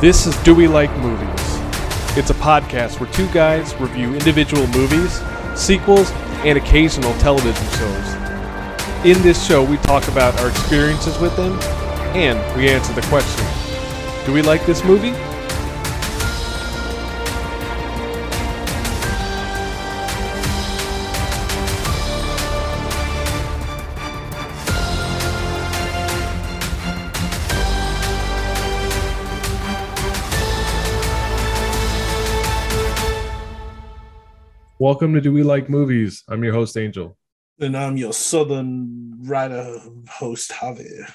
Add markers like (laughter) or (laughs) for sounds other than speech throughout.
This is Do We Like Movies? It's a podcast where two guys review individual movies, sequels, and occasional television shows. In this show, we talk about our experiences with them and we answer the question Do we like this movie? Welcome to Do We Like Movies? I'm your host, Angel. And I'm your Southern writer host, Javier.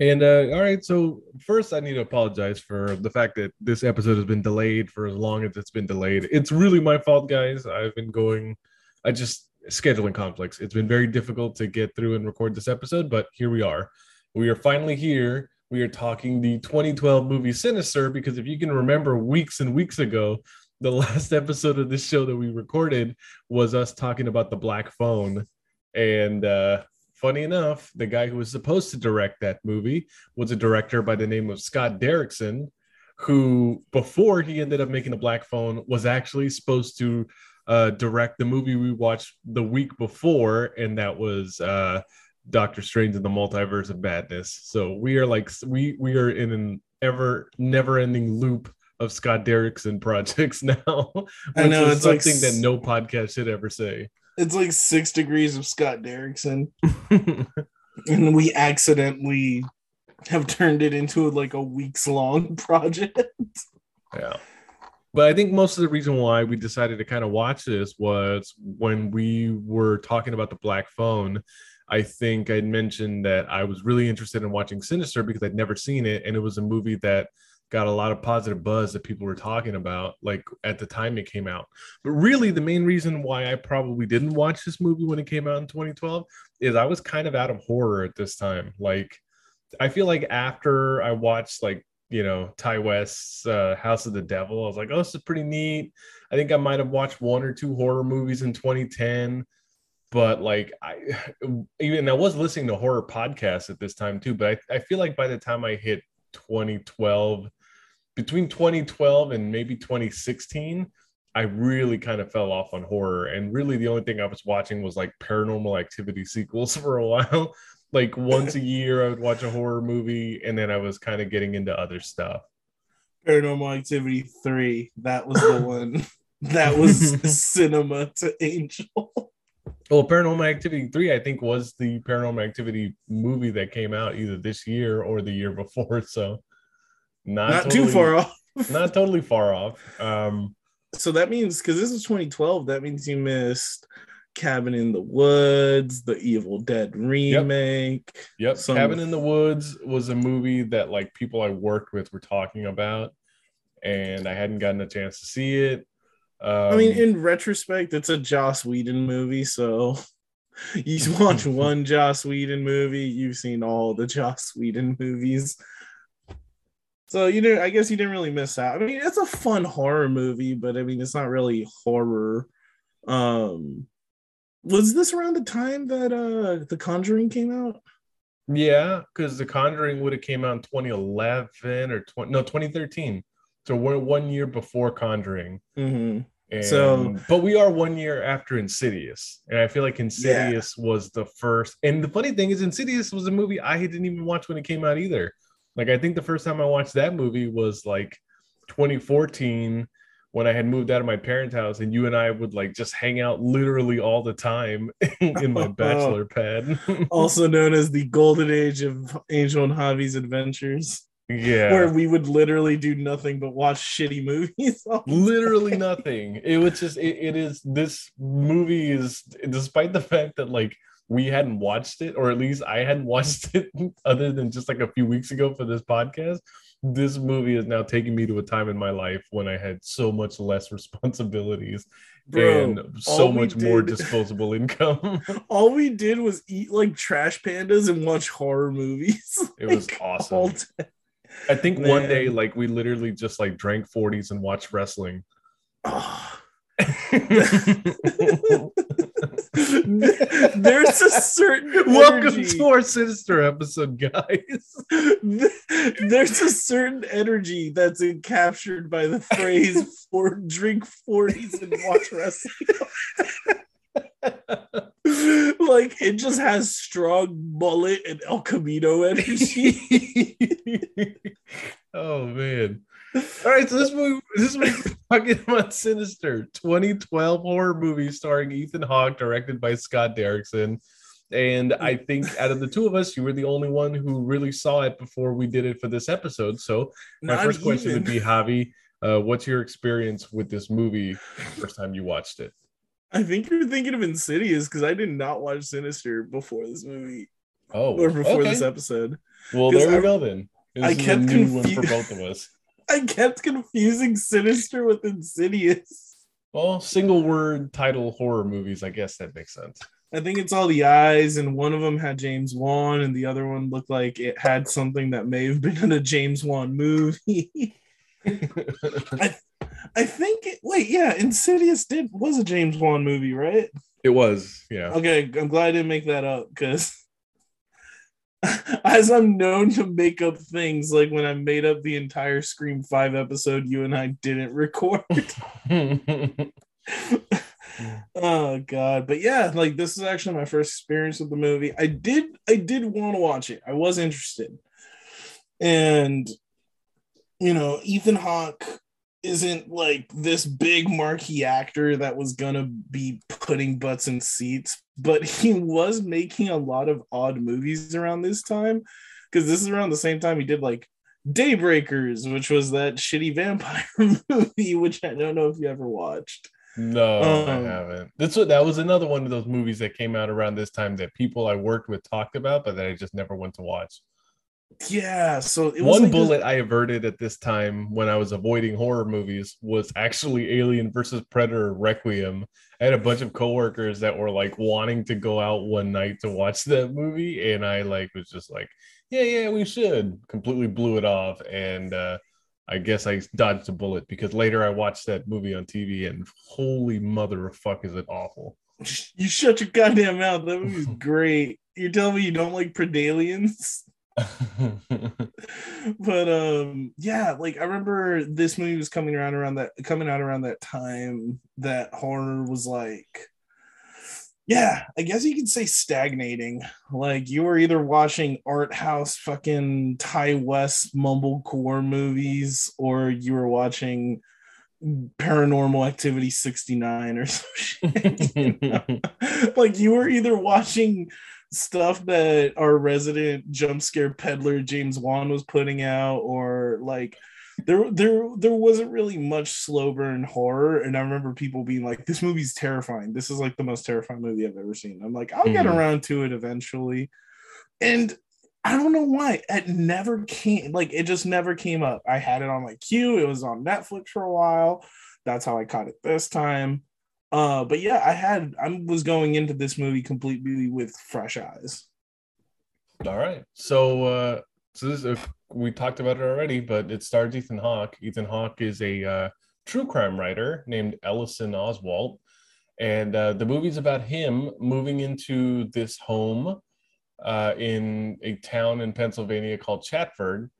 And uh, all right, so first I need to apologize for the fact that this episode has been delayed for as long as it's been delayed. It's really my fault, guys. I've been going, I just scheduling conflicts. It's been very difficult to get through and record this episode, but here we are. We are finally here. We are talking the 2012 movie Sinister because if you can remember weeks and weeks ago, the (laughs) last episode of this show that we recorded was us talking about the black phone. And uh funny enough the guy who was supposed to direct that movie was a director by the name of scott derrickson who before he ended up making the black phone was actually supposed to uh direct the movie we watched the week before. And that was uh doctor strange in the multiverse of madness. So we are like we we are in an ever never ending loop of Scott Derrickson projects (laughs) now. I know it's something like, that no podcast should ever say. It's like six degrees of Scott Derrickson, (laughs) and we accidentally have turned it into like a weeks long (laughs) project. Yeah. But I think most of the reason why we decided to kind of watch this was when we were talking about the Black Phone. I think I'd mentioned that I was really interested in watching Sinister because I'd never seen it, and it was a movie that got a lot of positive buzz that people were talking about like at the time it came out but really the main reason why i probably didn't watch this movie when it came out in 2012 is i was kind of out of horror at this time like i feel like after i watched like you know Ti West's uh, House of the Devil. I was like, oh, this is pretty neat. I think I might have watched one or two horror movies in 2010, but like I (sighs) even I was listening to horror podcasts at this time too. But I, I feel like by the time I hit 2012, between 2012 and maybe 2016 i really kind of fell off on horror. And really the only thing i was watching was like paranormal activity sequels (laughs) for a while. Like once a (laughs) year i would watch a horror movie and then i was kind of getting into other stuff. Paranormal activity 3 that was the (laughs) one. That was cinema to angel. Well paranormal activity 3 i think was the paranormal activity movie that came out either this year or the year before so not, not totally, too far off. (laughs) not totally far off. Um, so that means because this is 2012, that means you missed Cabin in the Woods, the Evil Dead remake. Yep. yep. Cabin in the Woods was a movie that like people I worked with were talking about, and I hadn't gotten a chance to see it. Um, I mean, um, in retrospect, it's a Joss Whedon movie, so (laughs) you watch (laughs) one Joss Whedon movie, you've seen all the Joss Whedon movies. So you know, I guess you didn't really miss out. I mean, it's a fun horror movie, but I mean, it's not really horror. Um, was this around the time that uh The Conjuring came out? Yeah, because The Conjuring would have came out in 2011 or 20, no 2013. So we're one year before Conjuring. Mm-hmm. And, so, but we are one year after Insidious, and I feel like Insidious yeah. was the first. And the funny thing is, Insidious was a movie I didn't even watch when it came out either. Like I think the first time I watched that movie was like 2014 when I had moved out of my parents' house and you and I would like just hang out literally all the time (laughs) in my (laughs) oh. bachelor pad. (laughs) also known as the golden age of Angel and Javi's adventures. Yeah. Where we would literally do nothing but watch shitty movies. literally nothing. It was just it, it is this movie is despite the fact that like we hadn't watched it, or at least I hadn't (laughs) watched it other than just like a few weeks ago for this podcast. This movie is now taking me to a time in my life when I had so much less (laughs) responsibilities Bro, and so much did, more (laughs) disposable income. all we did was eat like trash pandas and watch horror movies. It like, was awesome. I think Man. one day, like, we literally just like drank 40s and watched wrestling. Oh (laughs) there's a certain (laughs) Welcome to our sinister episode, guys. (laughs) there's a certain energy that's captured by the phrase for drink 40s and watch wrestling. like it just has strong mullet and El Camino energy. oh man. All right, so this movie, this movie talking about Sinister, 2012 horror movie starring Ethan Hawke, directed by Scott Derrickson. And I think out of the two of us, you were the only one who really saw it before we did it for this episode. So my Not first question even. would be, Javi, uh, what's your experience with this movie first time you watched it? I think you're thinking of Insidious because I did not watch Sinister before this movie Oh, or before okay. this episode. Well, there we I- go then. This I is a kept new one for both of us. I kept confusing Sinister with Insidious. Well, single word title horror movies, I guess that makes sense. I think it's all the eyes, and one of them had James Wan, and the other one looked like it had something that may have been in a James Wan movie. (laughs) I, I think it, wait, yeah, Insidious did was a James Wan movie, right? it was, yeah. Okay, I'm glad I didn't make that up because (laughs) as I'm known to make up things, like when I made up the entire Scream 5 episode you and I didn't record. (laughs) oh god. But yeah, like this is actually my first experience with the movie. I did I did want to watch it. I was interested. And you know, Ethan Hawke isn't like this big marquee actor that was gonna be putting butts in seats, but he was making a lot of odd movies around this time because this is around the same time he did like Daybreakers, which was that shitty vampire (laughs) movie, which I don't know if you ever watched. no, I Um, haven't. That's what that was another one of those movies that came out around this time that people I worked with talked about, but that I just never went to watch. Yeah, so it was One like bullet I averted at this time when I was avoiding horror movies was actually Alien versus Predator Requiem. I had a bunch of coworkers that were like wanting to go out one night to watch that movie, and I like was just like, yeah, yeah, we should. Completely blew it off, and uh, I guess I dodged a bullet because later I watched that movie on TV, and holy mother of fuck, is it awful? (laughs) you shut your goddamn mouth. That movie's great. You're telling me you don't like Predalians? (laughs) but um yeah like i remember this movie was coming around around that coming out around that time that horror was like yeah i guess you could say stagnating like you were either watching art house fucking Ti West mumblecore movies or you were watching paranormal activity 69 or some (laughs) shit you know? (laughs) like you were either watching stuff that our resident jump scare peddler James Wan was putting out, or like there there there wasn't really much slow burn horror. And I remember people being like, "This movie's terrifying. This is like the most terrifying movie I've ever seen." I'm like, "I'll get Mhm. around to it eventually," and. I don't know why it never came like it just never came up. I had it on my queue. It was on Netflix for a while. That's how I caught it this time. Uh, but yeah, I had I was going into this movie completely with fresh eyes. All right. So, uh, so this is, we talked about it already, but it stars Ethan Hawke. Ethan Hawke is a uh, true crime writer named Ellison Oswalt, and uh, the movie's about him moving into this home uh, in a town in Pennsylvania called Chatford.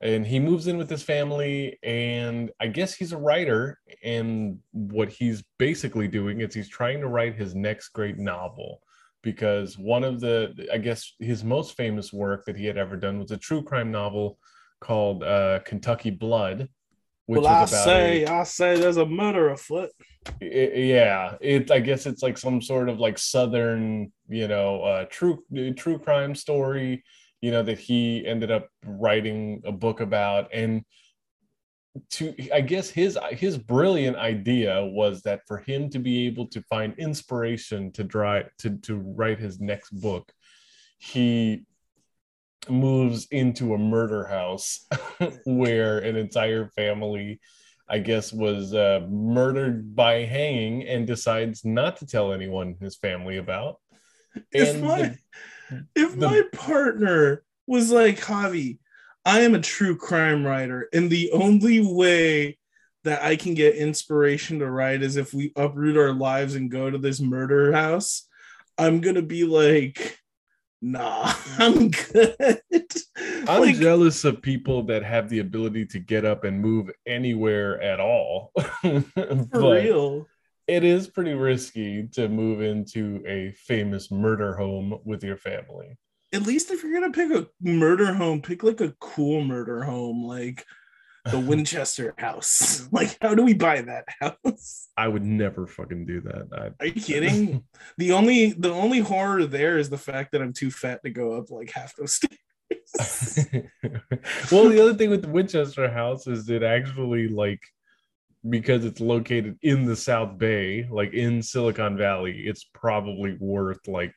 And he moves in with his family, and I guess he's a writer. And what he's basically doing is he's trying to write his next great novel because one of the i guess his most famous work that he had ever done was a true crime novel called uh, kentucky blood which well, I say, a, I say, there's a murder afoot. i- yeah it i guess it's like some sort of like southern you know uh, true true crime story you know that he ended up writing a book about. And to i guess his his brilliant idea was that for him to be able to find inspiration to drive to to write his next book he moves into a murder house (laughs) where an entire family i guess was uh, murdered by hanging and decides not to tell anyone his family about. If and my the- if the- my partner was like Javi, I am a true crime writer, and the only way that I can get inspiration to write is if we uproot our lives and go to this murder house. I'm gonna be like, nah, (laughs) I'm good. I'm like, jealous of people that have the ability to get up and move anywhere at all. (laughs) for real. It is pretty risky to move into a famous murder home with your family. At least if you're gonna pick a murder home, pick like a cool murder home, like the (laughs) Winchester house. (laughs) Like, how do we buy that house? I would never fucking do that. I'd... Are you kidding? (laughs) the only the only horror there is the fact that I'm too fat to go up like half those stairs. well, the other thing with the Winchester house is it actually like because it's located in the South Bay, like in Silicon Valley, it's probably worth like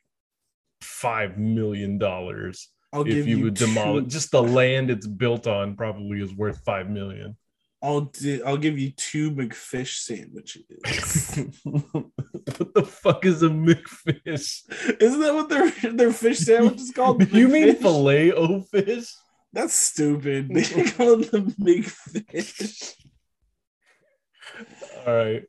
five million dollars I'll if you, you would two... demolish just the land it's built on probably is worth five million. I'll di- I'll give you two McFish sandwiches. (laughs) what the fuck is a McFish? Isn't that what their their fish sandwich is called? (laughs) you mean filet o fish? That's stupid. (laughs) They call them the McFish. (laughs) All right.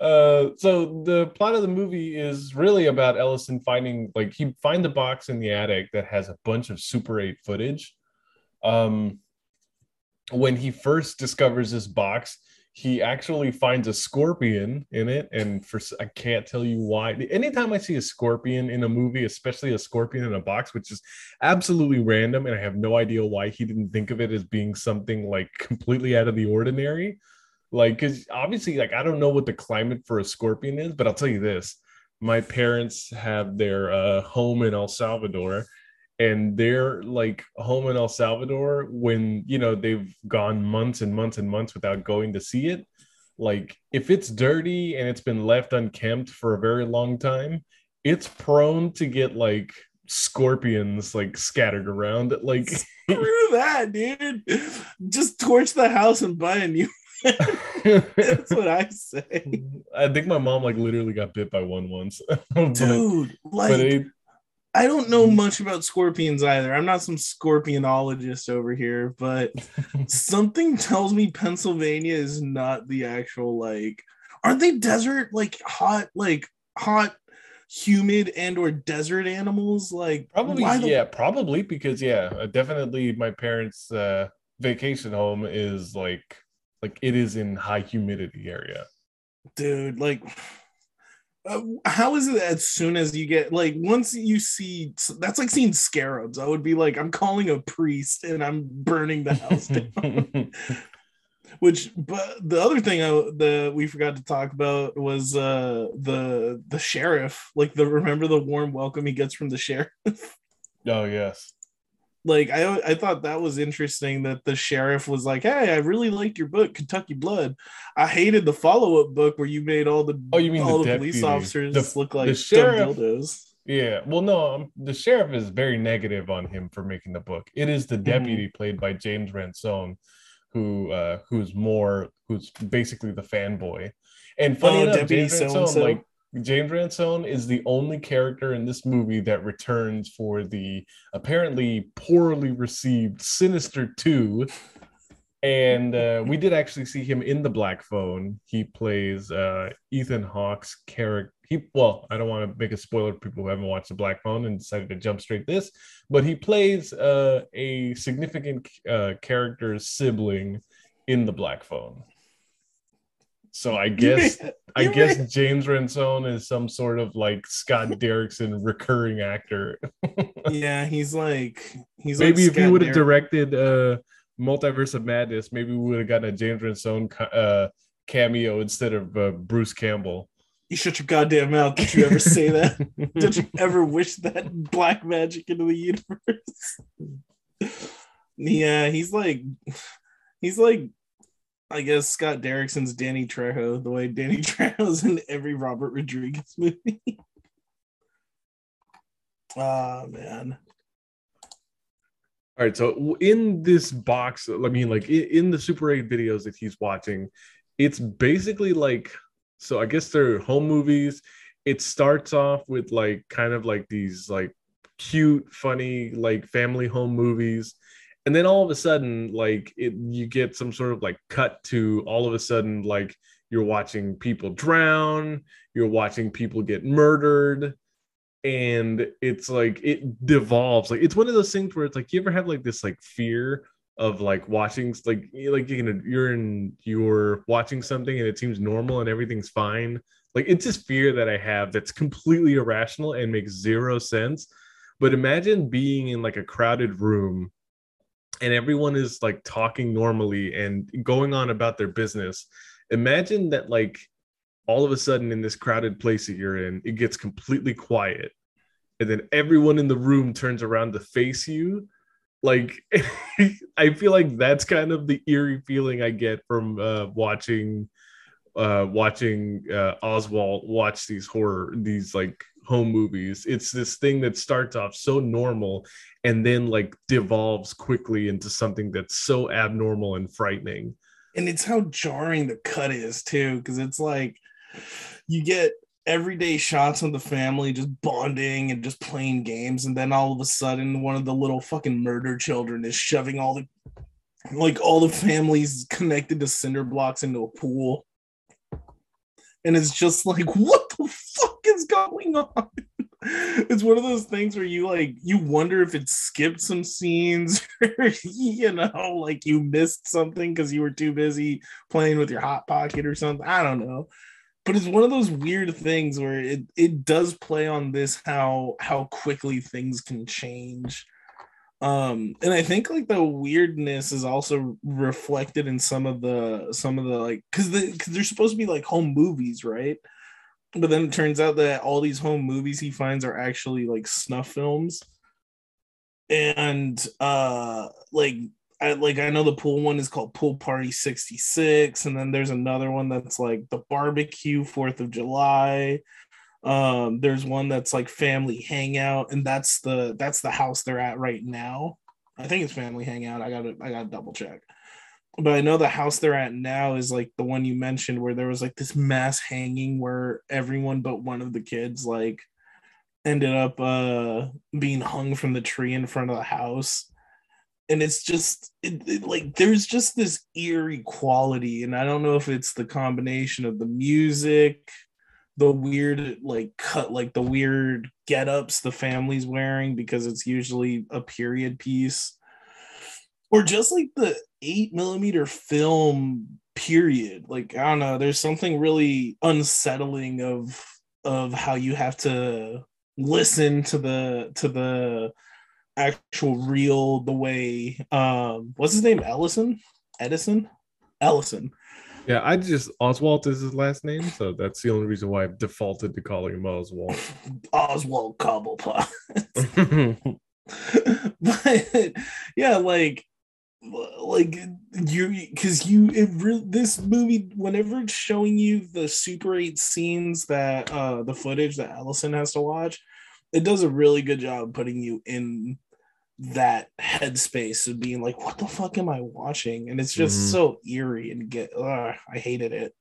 Uh, so the plot of the movie is really about Ellison finding like he find the box in the attic that has a bunch of Super 8 footage. Um, when he first discovers this box, he actually finds a scorpion in it, and for I can't tell you why. Anytime I see a scorpion in a movie, especially a scorpion in a box, which is absolutely random, and I have no idea why he didn't think of it as being something like completely out of the ordinary like because obviously like i don't know what the climate for a scorpion is but i'll tell you this. My parents have their uh, home in el salvador and they're like home in el salvador when you know they've gone months and months and months without going to see it. Like if it's dirty and it's been left unkempt for a very long time it's prone to get like scorpions like scattered around like screw that dude. Just torch the house and buy a new (laughs) that's what I say. I think my mom like literally got bit by one once. (laughs) but, Dude, like it, I don't know much about scorpions either. I'm not some scorpionologist over here, but (laughs) something tells me Pennsylvania is not the actual like aren't they desert like hot like hot humid and or desert animals like probably the- yeah probably because yeah definitely my parents uh vacation home is like like it is in high humidity area. Dude, like uh, how is it as soon as you get like once you see that's like seeing scarabs. I would be like i'm calling a priest and i'm burning the house down. (laughs) (laughs) Which but the other thing I, the we forgot to talk about was uh the the sheriff. Like the remember the warm welcome he gets from the sheriff? (laughs) Oh yes like I I thought that was interesting that the sheriff was like, "Hey, I really liked your book, Kentucky Blood. I hated the follow up book where you made all the oh, you mean all the, the police officers the, look like the sheriff, dildos." Yeah, well, no, um, the sheriff is very negative on him for making the book. It is the mm-hmm. deputy mm-hmm. played by James Ransone, who uh who's more who's basically the fanboy. And funny oh, enough, James Ransone, like James Ransone is the only character in this movie that returns for the apparently poorly received Sinister 2. And uh, we did actually see him in the Black Phone. He plays uh, Ethan Hawke's character. He well, I don't want to make a spoiler for people who haven't watched the Black Phone and decided to jump straight this, but he plays uh, a significant uh, character's sibling in the Black Phone. So I guess I guess James Ransone is some sort of like Scott (laughs) Derrickson recurring actor. (laughs) yeah, he's like he's maybe like if he would have directed uh Multiverse of Madness, maybe we would have gotten a James Ransone uh cameo instead of uh, Bruce Campbell. You shut your goddamn mouth. Did you ever say that? (laughs) Did you ever wish that black magic into the universe? yeah, he's like he's like I guess Scott Derrickson's Danny Trejo, the way Danny (laughs) Trejo's in every Robert Rodriguez (laughs) movie. Ah oh, man. All right, so in this box, I mean, like in the Super 8 videos that he's watching, it's basically like so. I guess they're home movies. It starts off with like kind of like these like cute, funny, like family home movies and then all of a sudden like it you get some sort of like cut to all of a sudden like you're watching people drown you're watching people get murdered and it's like it devolves. Like it's one of those things where it's like you ever have like this like fear of like watching like like you know you're in you're watching something and it seems normal and everything's fine. Like it's this fear that i have that's completely irrational and makes zero sense. But imagine being in like a crowded room and everyone is like talking normally and going on about their business imagine that like all of a sudden in this crowded place that you're in it gets completely quiet and then everyone in the room turns around to face you. Like (laughs) i feel like that's kind of the eerie feeling i get from uh watching uh watching uh oswald watch these horror these like home movies. It's this thing that starts off so normal and then like devolves quickly into something that's so abnormal and frightening. And it's how jarring the cut is too because it's like you get everyday shots of the family just bonding and just playing games and then all of a sudden one of the little fucking murder children is shoving all the like all the families connected to cinder blocks into a pool. And it's just like (laughs) what going on? (laughs) It's one of those things where you like you wonder if it skipped some scenes (laughs) or you know like you missed something because you were too busy playing with your hot pocket or something. I don't know. But it's one of those weird things where it, it does play on this how how quickly things can change. Um and i think like the weirdness is also reflected in some of the some of the like because the because they're supposed to be like home movies right but then it turns out that all these home movies he finds are actually like snuff films and uh like I like I know the pool one is called Pool Party 66, and then there's another one that's like the barbecue Fourth of July. Um, there's one that's like family hangout, and that's the that's the house they're at right now. I think it's family hangout. I gotta I gotta double check. But I know the house they're at now is like the one you mentioned where there was like this mass hanging where everyone but one of the kids like ended up uh being hung from the tree in front of the house. And it's just it, it, like there's just this eerie quality and i don't know if it's the combination of the music the weird like cut like the weird get-ups the family's wearing because it's usually a period piece or just like the eight millimeter film period. Like i don't know there's something really unsettling of of how you have to listen to the to the actual real the way um what's his name? Ellison Edison? Ellison yeah I just Oswald is his last name so that's the only reason why I've defaulted to calling him Oswald (laughs) Oswald Cobblepot. (laughs) (laughs) But yeah like like you because you it really this movie whenever it's showing you the super 8 scenes that uh the footage that allison has to watch it does a really good job putting you in that headspace of being like, what the fuck am I watching? And it's just mm-hmm. so eerie and get, ugh, I hated it.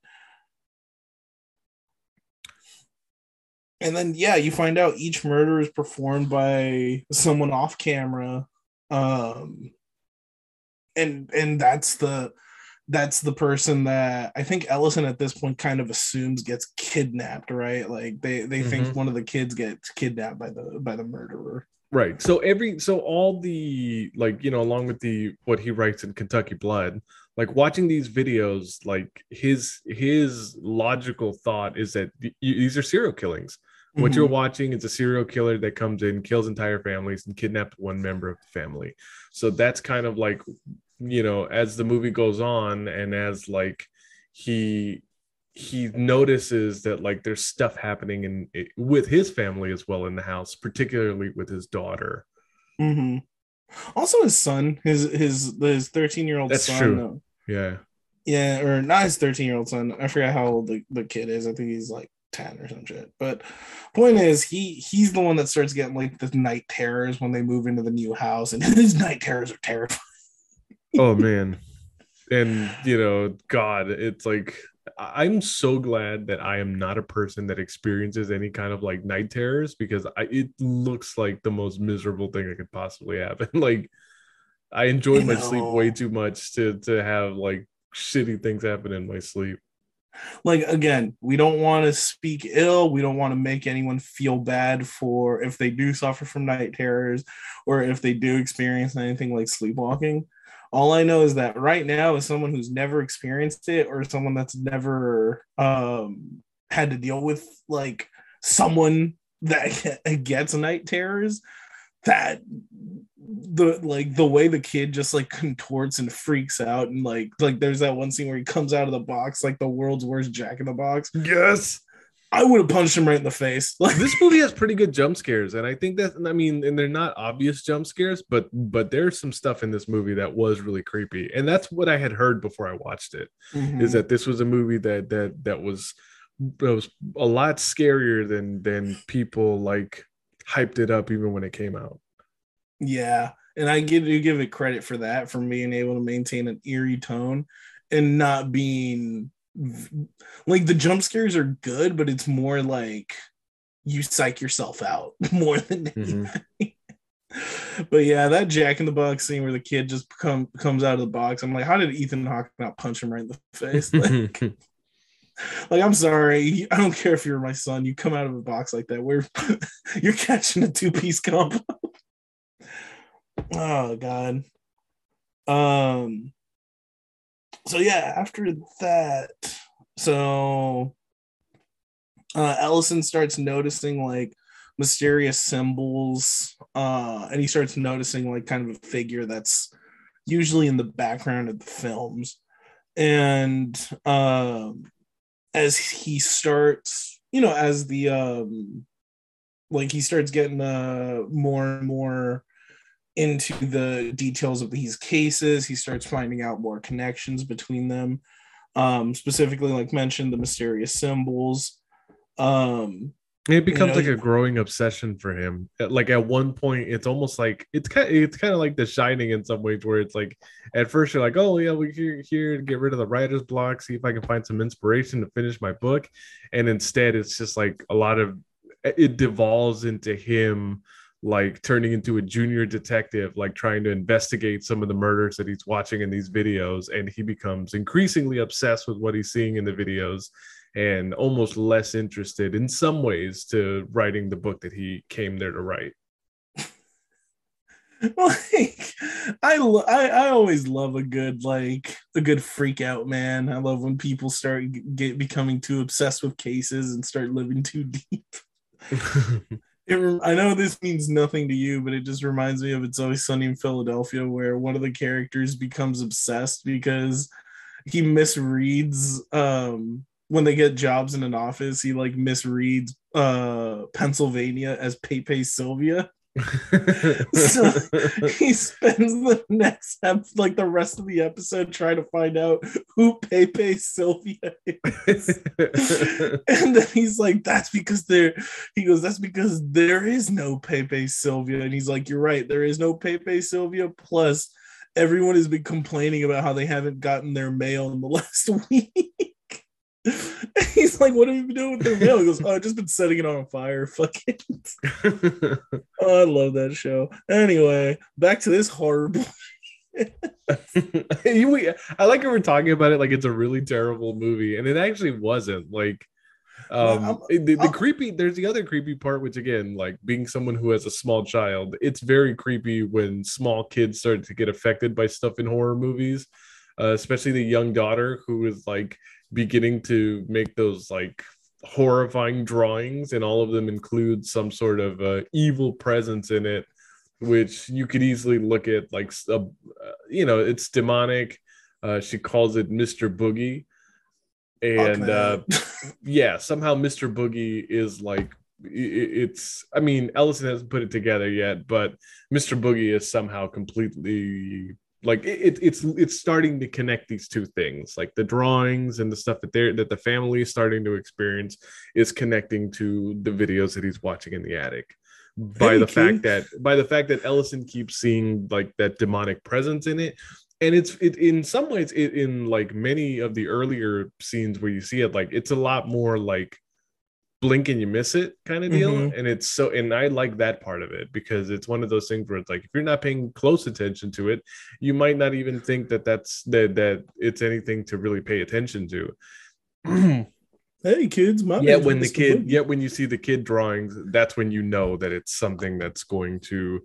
And then, yeah, you find out each murder is performed by someone off camera. Um, and, and that's the, that's the person that I think Ellison at this point kind of assumes gets kidnapped, right? Like they they mm-hmm. think one of the kids gets kidnapped by the by the murderer right so every so all the like you know along with the what he writes in kentucky blood like watching these videos like his his logical thought is that these are serial killings mm-hmm. what you're watching is a serial killer that comes in kills entire families and kidnaps one member of the family so that's kind of like you know as the movie goes on and as like he he notices that like there's stuff happening in with his family as well in the house, particularly with his daughter. Mm-hmm. Also, his son, his his his thirteen year old son. True. yeah. Yeah, or not his thirteen year old son. I forget how old the, the kid is. I think he's like 10 or some shit. But point is he he's the one that starts getting like the night terrors when they move into the new house and (laughs) his night terrors are terrifying. oh man. And you know, God, it's like I'm so glad that I am not a person that experiences any kind of like night terrors because I it looks like the most miserable thing I could possibly have. And (laughs) like I enjoy my sleep way too much to to have like shitty things happen in my sleep. Like again we don't want to speak ill. We don't want to make anyone feel bad for if they do suffer from night terrors or if they do experience anything like sleepwalking. All i know is that right now as someone who's never experienced it or someone that's never um had to deal with like someone that (laughs) gets night terrors that the like the way the kid just like contorts and freaks out and like like there's that one scene where he comes out of the box like the world's worst jack in the box yes i would have punched him right in the face (laughs) like this movie has pretty good jump scares and i think that i mean and they're not obvious jump scares but but there's some stuff in this movie that was really creepy and that's what i had heard before i watched it. Mm-hmm. Is that this was a movie that that that was was a lot scarier than than people like hyped it up even when it came out yeah, and I give you give it credit for that from being able to maintain an eerie tone and not being like the jump scares are good, but it's more like you psych yourself out (laughs) more than mm-hmm. (laughs) but yeah, that Jack in the Box scene where the kid just come comes out of the box, I'm like, how did Ethan Hawke not punch him right in the face? (laughs) Like, (laughs) like I'm sorry, (laughs) I don't care if you're my son. You come out of a box like that, where (laughs) you're catching a two piece combo. Oh god. Um so yeah, after that, so uh Ellison starts noticing like mysterious symbols, uh, and he starts noticing like kind of a figure that's usually in the background of the films. And um as he starts, you know, as the um like he starts getting uh more and more into the details of these cases. He starts finding out more connections between them. Um, specifically, like mentioned, the mysterious symbols. Um, it becomes you know, like a growing obsession for him. Like at one point, it's almost like it's kind. Of, it's kind of like The Shining in some ways, where it's like at first you're like, oh yeah, we're here, here to get rid of the writer's block, see if I can find some inspiration to finish my book, and instead it's just like a lot of eh, it devolves into him like turning into a junior detective, like trying to investigate some of the murders that he's watching in these videos. And he becomes increasingly obsessed with what he's seeing in the videos and almost less interested in some ways to writing the book that he came there to write. (laughs) like I, I I always love a good like a good freak out man. I love when people start get becoming too obsessed with cases and start living too deep. (laughs) It, I know this means nothing to you, but it just reminds me of It's Always Sunny in Philadelphia, where one of the characters becomes obsessed because he misreads um, when they get jobs in an office. He like misreads uh, Pennsylvania as Pepe Sylvia. (laughs) so (laughs) he spends the next ep- like the rest of the episode trying to find out who Pepe Sylvia is. (laughs) and then he's like, that's because there he goes, that's because there is no Pepe Sylvia. And he's like, You're right, there is no Pepe Sylvia. Plus, everyone has been complaining about how they haven't gotten their mail in the last week. (laughs) He's like, "What have you been doing with the mail?" He goes, "Oh, I've just been setting it on fire." (laughs) Fuck it. (laughs) oh, I love that show. Anyway, back to this horrible. I like how we're talking about it like it's a really terrible movie, and it actually wasn't. Like, um, well, the, the creepy. There's the other creepy part, which again, like being someone who has a small child, it's very creepy when small kids start to get affected by stuff in horror movies, uh, especially the young daughter who is like beginning to make those like horrifying drawings and all of them include some sort of uh, evil presence in it which you could easily look at like uh, you know it's demonic. Uh, she calls it mr boogie. And uh, yeah somehow mr boogie is like it's i mean ellison hasn't put it together yet but mr boogie is somehow completely like it, it's it's starting to connect these two things. Like the drawings and the stuff that they're that the family is starting to experience is connecting to the videos that he's watching in the attic. By hey, the King. fact that by the fact that ellison keeps seeing like that demonic presence in it. And it's it in some ways it, in like many of the earlier scenes where you see it like it's a lot more like blink and you miss it kind of deal mm-hmm. and it's so and i like that part of it because it's one of those things where it's like if you're not paying close attention to it you might not even think that that's that that it's anything to really pay attention to (clears throat) hey kids, my yeah, when the kid, yeah, when you see the kid drawings, that's when you know that it's something that's going to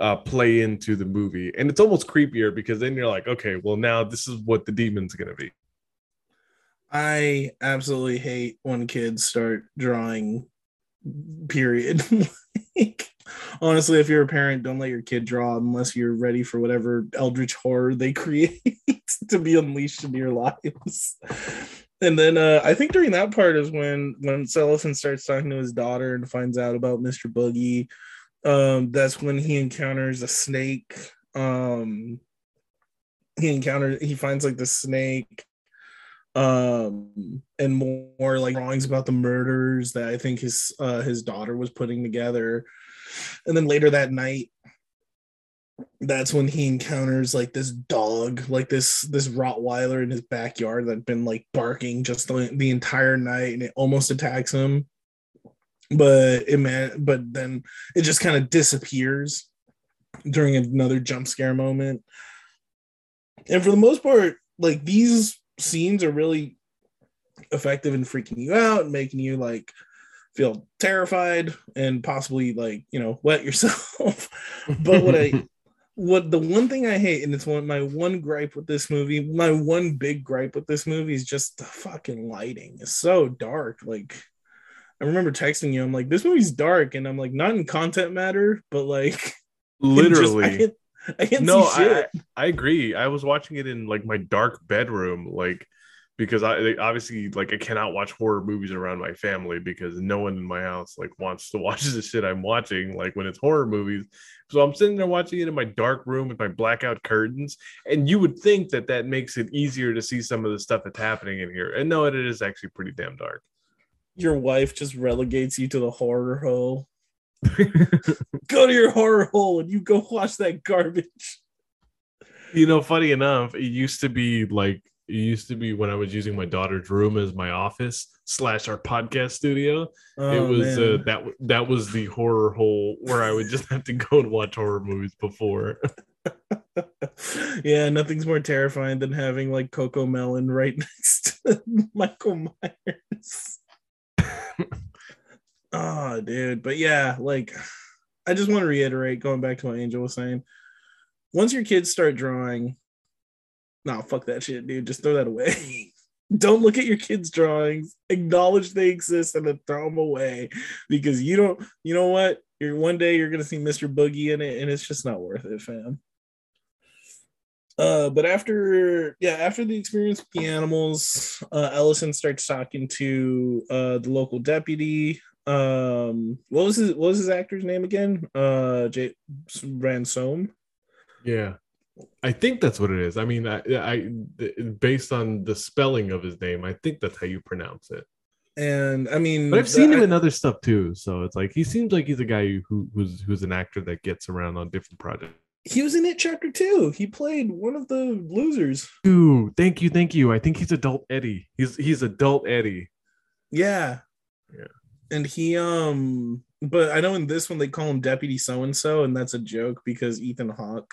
uh, play into the movie, and it's almost creepier because then you're like, okay, well now this is what the demon's gonna be. I absolutely hate when kids start drawing. Period. (laughs) like, honestly, if you're a parent, don't let your kid draw unless you're ready for whatever eldritch horror they (laughs) create to be unleashed into your lives. And then uh, I think during that part is when when Ellison starts talking to his daughter and finds out about Mr. Boogie. Um, that's when he encounters a snake. Um, he encounters he finds like the snake um and more, like drawings about the murders that I think his uh his daughter was putting together. And then later that night that's when he encounters like this dog, like this this Rottweiler in his backyard that'd been like barking just the, the entire night, and it almost attacks him. But it man, but then it just kind of disappears during another jump scare moment. And for the most part, like these scenes are really effective in freaking you out and making you like feel terrified and possibly like you know wet yourself (laughs) but what i what the one thing I hate, and it's one my one gripe with this movie, my one big gripe with this movie is just the fucking lighting. It's so dark. Like I remember texting you, I'm like, this movie's dark, and I'm like, not in content matter, but like (laughs) literally. Just, I (laughs) can't, I can't no, I, I agree. I was watching it in like my dark bedroom, like because I obviously like I cannot watch horror movies around my family because no one in my house like wants to (laughs) watch the shit I'm watching like when it's horror movies. So I'm sitting there watching it in my dark room with my blackout curtains, and you would think that that makes it easier to see some of the stuff that's happening in here. And no, it is actually pretty damn dark. Your wife just relegates you to the horror hole. (laughs) go to your horror hole and you go watch that garbage. You know, funny enough, it used to be like it used to be when I was using my daughter's room as my office slash our podcast studio. Oh, it was uh, that that was the horror hole where I would (laughs) just have to go and watch horror movies before. (laughs) yeah, nothing's more terrifying than having like CoComelon right next to Michael Myers. Oh, dude. But yeah, like I just want to reiterate, going back to what Angel was saying. Once your kids start drawing, nah, fuck that shit, dude. Just throw that away. (laughs) don't look at your kids' drawings. Acknowledge they exist and then throw them away because you don't. You know what? You're one day you're gonna see Mr. Boogie in it, and it's just not worth it, fam. Uh, but after yeah, after the experience with the animals, uh, Ellison starts talking to uh, the local deputy. Um, what was his what was his actor's name again? Uh, Jay Ransom. Yeah. I think that's what it is. I mean, I, I based on the spelling of his name, I think that's how you pronounce it. And I mean, but I've seen him in other stuff too. So it's like he seems like he's a guy who who's who's an actor that gets around on different projects. He was in it chapter two. He played one of the losers. Ooh, thank you, thank you. I think he's adult Eddie. He's he's adult Eddie. Yeah. And he um but I know in this one they call him Deputy So and So, and that's a joke because Ethan Hawke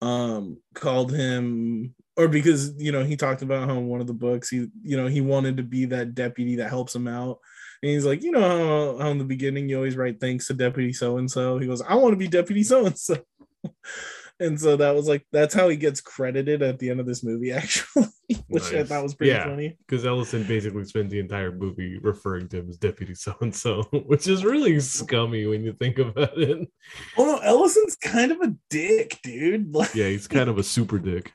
um called him or because you know he talked about how in one of the books he you know he wanted to be that deputy that helps him out. And he's like you know how, how in the beginning you always write thanks to deputy so and so he goes i want to be deputy so and so and so that was like that's how he gets credited at the end of this movie (laughs) actually which nice. i thought was pretty yeah, funny. Because ellison basically spends the entire movie referring to him as deputy so and so which is really scummy when you think about it. Oh no ellison's kind of a dick dude. (laughs) Like, yeah he's kind of a super dick.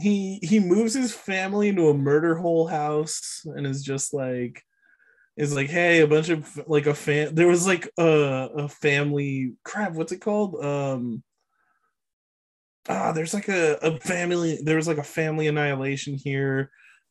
he he moves his family into a murder hole house and is just like is like hey a bunch of like a fan there was like a, a family crap what's it called? Um ah, there's like a, a family, there was like a family annihilation here,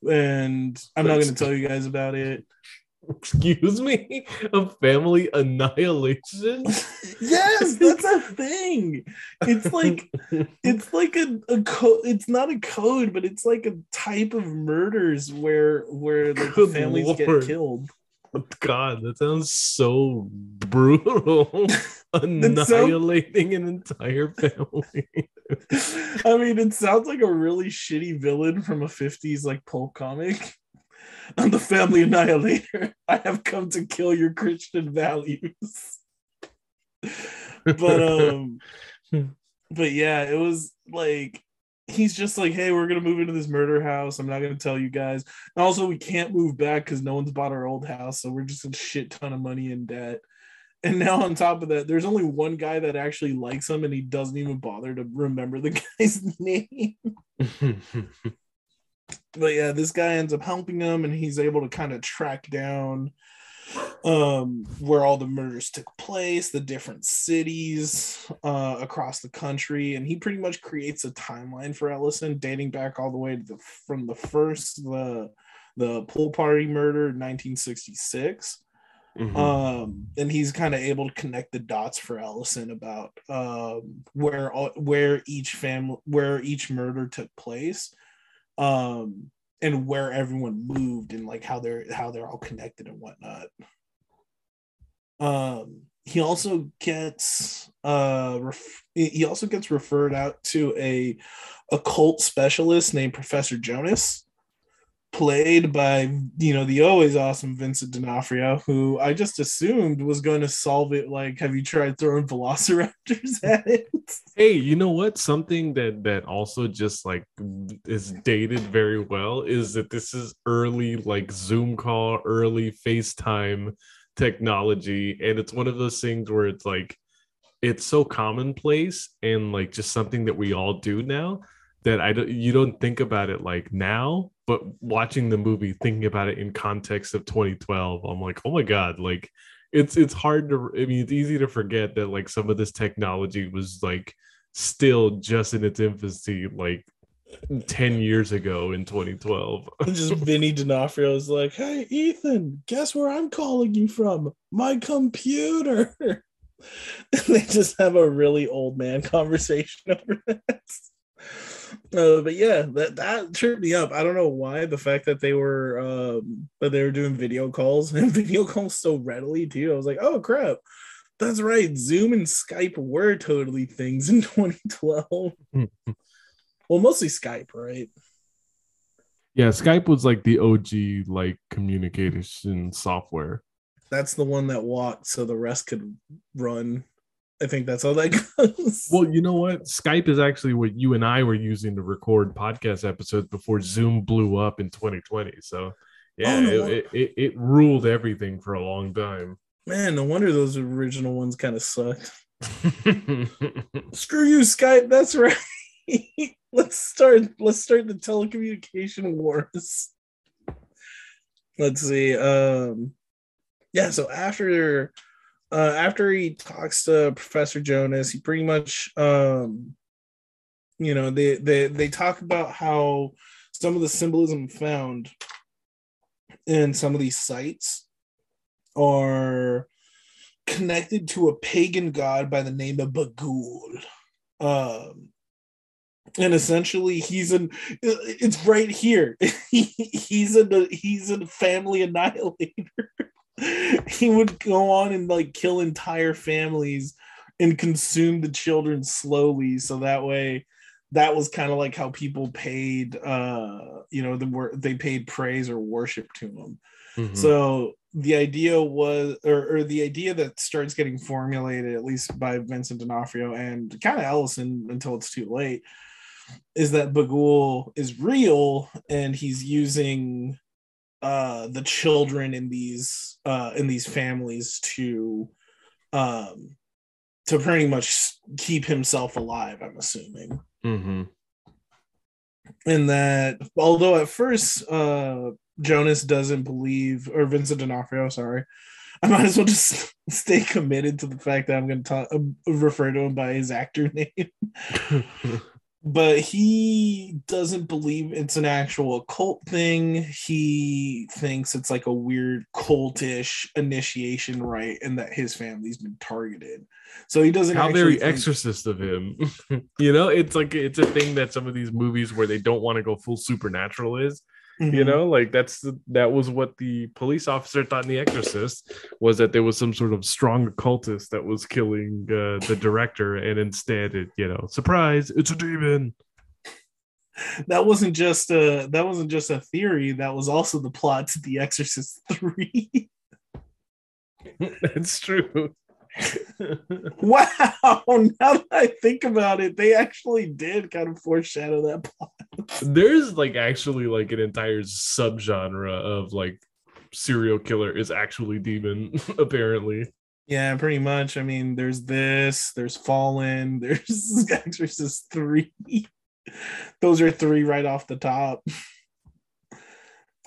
and I'm not going to tell you guys about it. (laughs) Excuse me, a family annihilation. (laughs) yes, that's a thing. It's like (laughs) it's like a, a code. It's not a code, but it's like a type of murders where where like families Lord. get killed. (laughs) God, that sounds so brutal. (laughs) Annihilating so... an entire family. (laughs) I mean, it sounds like a really shitty villain from a 50s like pulp comic. I'm the family annihilator. I have come to kill your Christian values. but um but yeah, it was like he's just like, hey, we're gonna move into this murder house. I'm not gonna tell you guys. And also, we can't move back because no one's bought our old house, so we're just a shit ton of money in debt. (laughs) And now on top of that, there's only one guy that actually likes him, and he doesn't even bother to remember the (laughs) guy's name. (laughs) but yeah, this guy ends up helping him, and he's able to kind of track down um, where all the murders took place, the different cities uh, across the country, and he pretty much creates a timeline for Ellison dating back all the way to the from the first the the pool party murder in 1966. Mm-hmm. Um, and he's kind of able to connect the dots for Ellison about um, where where each family where each murder took place. Um, and where everyone moved and like how they're how they're all connected and whatnot. Um, he also gets uh ref- he also gets referred out to a occult specialist named Professor Jonas played by you know the always awesome Vincent D'Onofrio, who I just assumed was going to solve it. Like, have you tried throwing velociraptors (laughs) at it? Hey, you know what? Something that that also just like is dated very well is that this is early like Zoom call, early FaceTime technology, and it's one of those things where it's like it's so commonplace and like just something that we all do now that I don't you don't think about it like now, but watching the movie, thinking about it in context of 2012, I'm like, oh my god, like it's it's hard to I mean it's easy to forget that like some of this technology was like still just in its infancy like 10 years ago in 2012. (laughs) just Vinny D'Onofrio is like, hey Ethan, guess where I'm calling you from? My computer. (laughs) and they just have a really old man (laughs) conversation over that. Uh, but yeah, that that tripped me up. I don't know why. The fact that they were um that they were doing video calls and video calls so readily too. I was like, oh crap, that's right. Zoom and Skype were totally things in 2012. Well, mostly Skype, right? Yeah, Skype was like the OG like communication software. That's the one that walked so the rest could run. I think that's how that (laughs) goes. Well, you know what? Skype is actually what you and I were using to record podcast episodes before Zoom blew up in 2020. So, oh, yeah, oh, no. it, it, it, ruled everything for a long time. Man, no wonder those original ones kind of sucked. (laughs) Screw you, Skype. That's (laughs) right. (laughs) let's start. Let's start the telecommunication wars. Let's see. Um, yeah. So after uh, after he talks to Professor Jonas, he pretty much, um, you know, they they they talk about how some of the symbolism found in some of these sites are connected to a pagan god by the name of Bughuul. Um, and essentially he's in it's right here. (laughs) He, he's a he's a family annihilator. (laughs) He would go on and like kill entire families and consume the children slowly. So that way that was kind of like how people paid uh you know the were they paid praise or worship to him. Mm-hmm. so the idea was or, or, the idea that starts getting formulated at least by vincent d'onofrio and kind of ellison until it's too late is that Bughuul is real and he's using uh, the children in these uh, in these families to um, to pretty much keep himself alive. I'm assuming. Mm-hmm. And that although at first uh, Jonas doesn't believe, or Vincent D'Onofrio, sorry, I might as well just (laughs) stay committed to the fact that I'm going to talk, uh, refer to him by his actor (laughs) name (laughs) but he doesn't believe it's an actual occult thing. He thinks it's like a weird cultish initiation rite and that his family's been targeted. So he doesn't how very think... exorcist of him. (laughs) you know, it's like it's a thing that some of these movies where they don't want to go full supernatural is. Mm-hmm. You know, like that's the, that was what the police officer thought in The Exorcist was that there was some sort of strong occultist that was killing uh, the director, and instead, it you know, surprise, it's a demon. (laughs) that wasn't just a that wasn't just a theory. That was also the plot to The Exorcist (laughs) Three. (laughs) That's true. (laughs) wow! Now that I think about it, they actually did kind of foreshadow that plot. There's like actually like an entire subgenre of like serial killer is actually demon, (laughs) apparently. Yeah, pretty much. I mean, there's this, there's Fallen, (laughs) there's Exorcist 3. Those are three right off the top.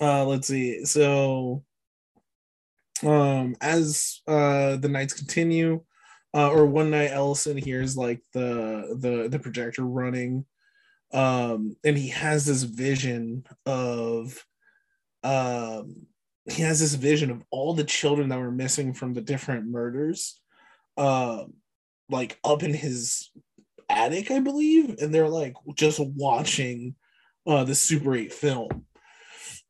Uh let's see. So um as uh the nights continue, uh or one night Ellison hears like the the the projector running um and he has this vision of um he has this vision of all the children that were missing from the different murders uh, like up in his attic i believe and they're like just watching uh, the super 8 film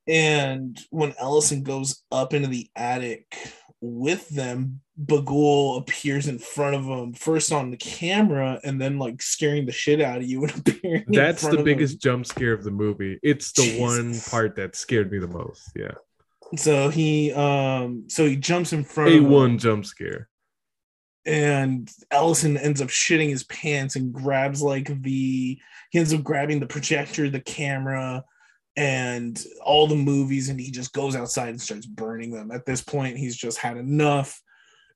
and when ellison goes up into the attic with them Bughuul appears in front of him first on the camera and then like scaring the shit out of you and (laughs) appearing that's the biggest him. jump scare of the movie it's the Jesus. one part that scared me the most yeah so he um so he jumps in front a one jump scare. And Ellison ends up shitting his pants and grabs like the he ends up grabbing the projector, the camera, and all the movies, and he just goes outside and starts burning them. At this point, he's just had enough.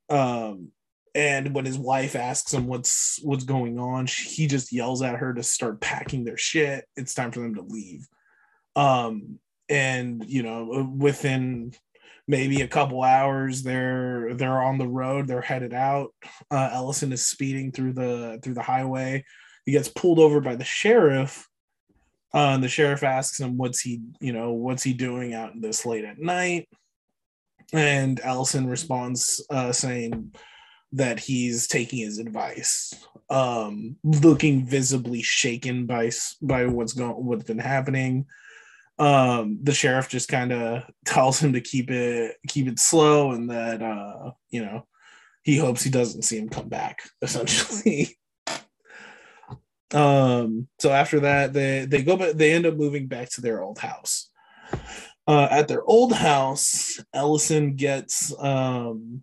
Um, and when his wife asks him what's what's going on, he just yells at her to start packing their shit. It's time for them to leave. Um, and you know within maybe a couple hours they're they're on the road they're headed out uh, ellison is speeding through the through the highway he gets pulled over by the sheriff uh, and the sheriff asks him what's he you know what's he doing out this late at night? And Allison responds uh, saying that he's taking his advice um looking visibly shaken by by what's going what's been happening. Um the sheriff just kind of tells him to keep it keep it slow and that uh you know he hopes he doesn't see him come back (laughs) essentially um so after that they they go back they end up moving back to their old house uh at their old house ellison gets um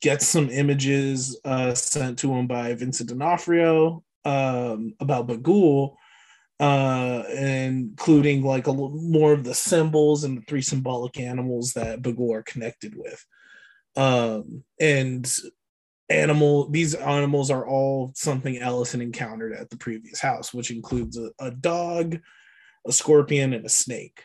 gets some images uh sent to him by vincent d'onofrio um about Bughuul uh, including like a little more of the symbols and the three symbolic animals that Bughuul are connected with. Um, and animal these animals are all something Ellison encountered at the previous house, which includes a, a dog, a scorpion, and a snake.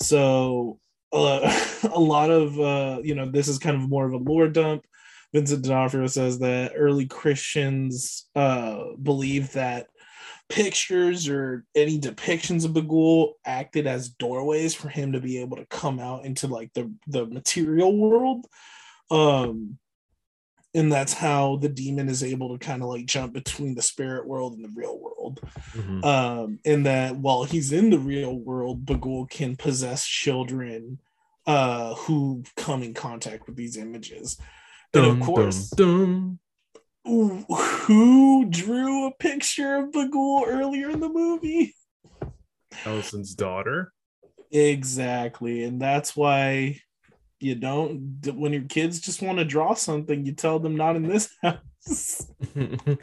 So uh, (laughs) a lot of uh, you know this is kind of more of a lore dump. Vincent D'Onofrio says that early Christians uh, believe that pictures or any depictions of the ghoul acted as doorways for him to be able to come out into like the the material world. Um and that's how the demon is able to kind of like jump between the spirit world and the real world. Mm-hmm. Um and that while he's in the real world, Bughuul can possess children uh who come in contact with these images. And of course, dum, dum who drew a picture of Bughuul earlier in the movie? Ellison's daughter. Exactly. And that's why you don't, when your kids just want to draw something, you tell them not in this (laughs) house. (laughs) Isn't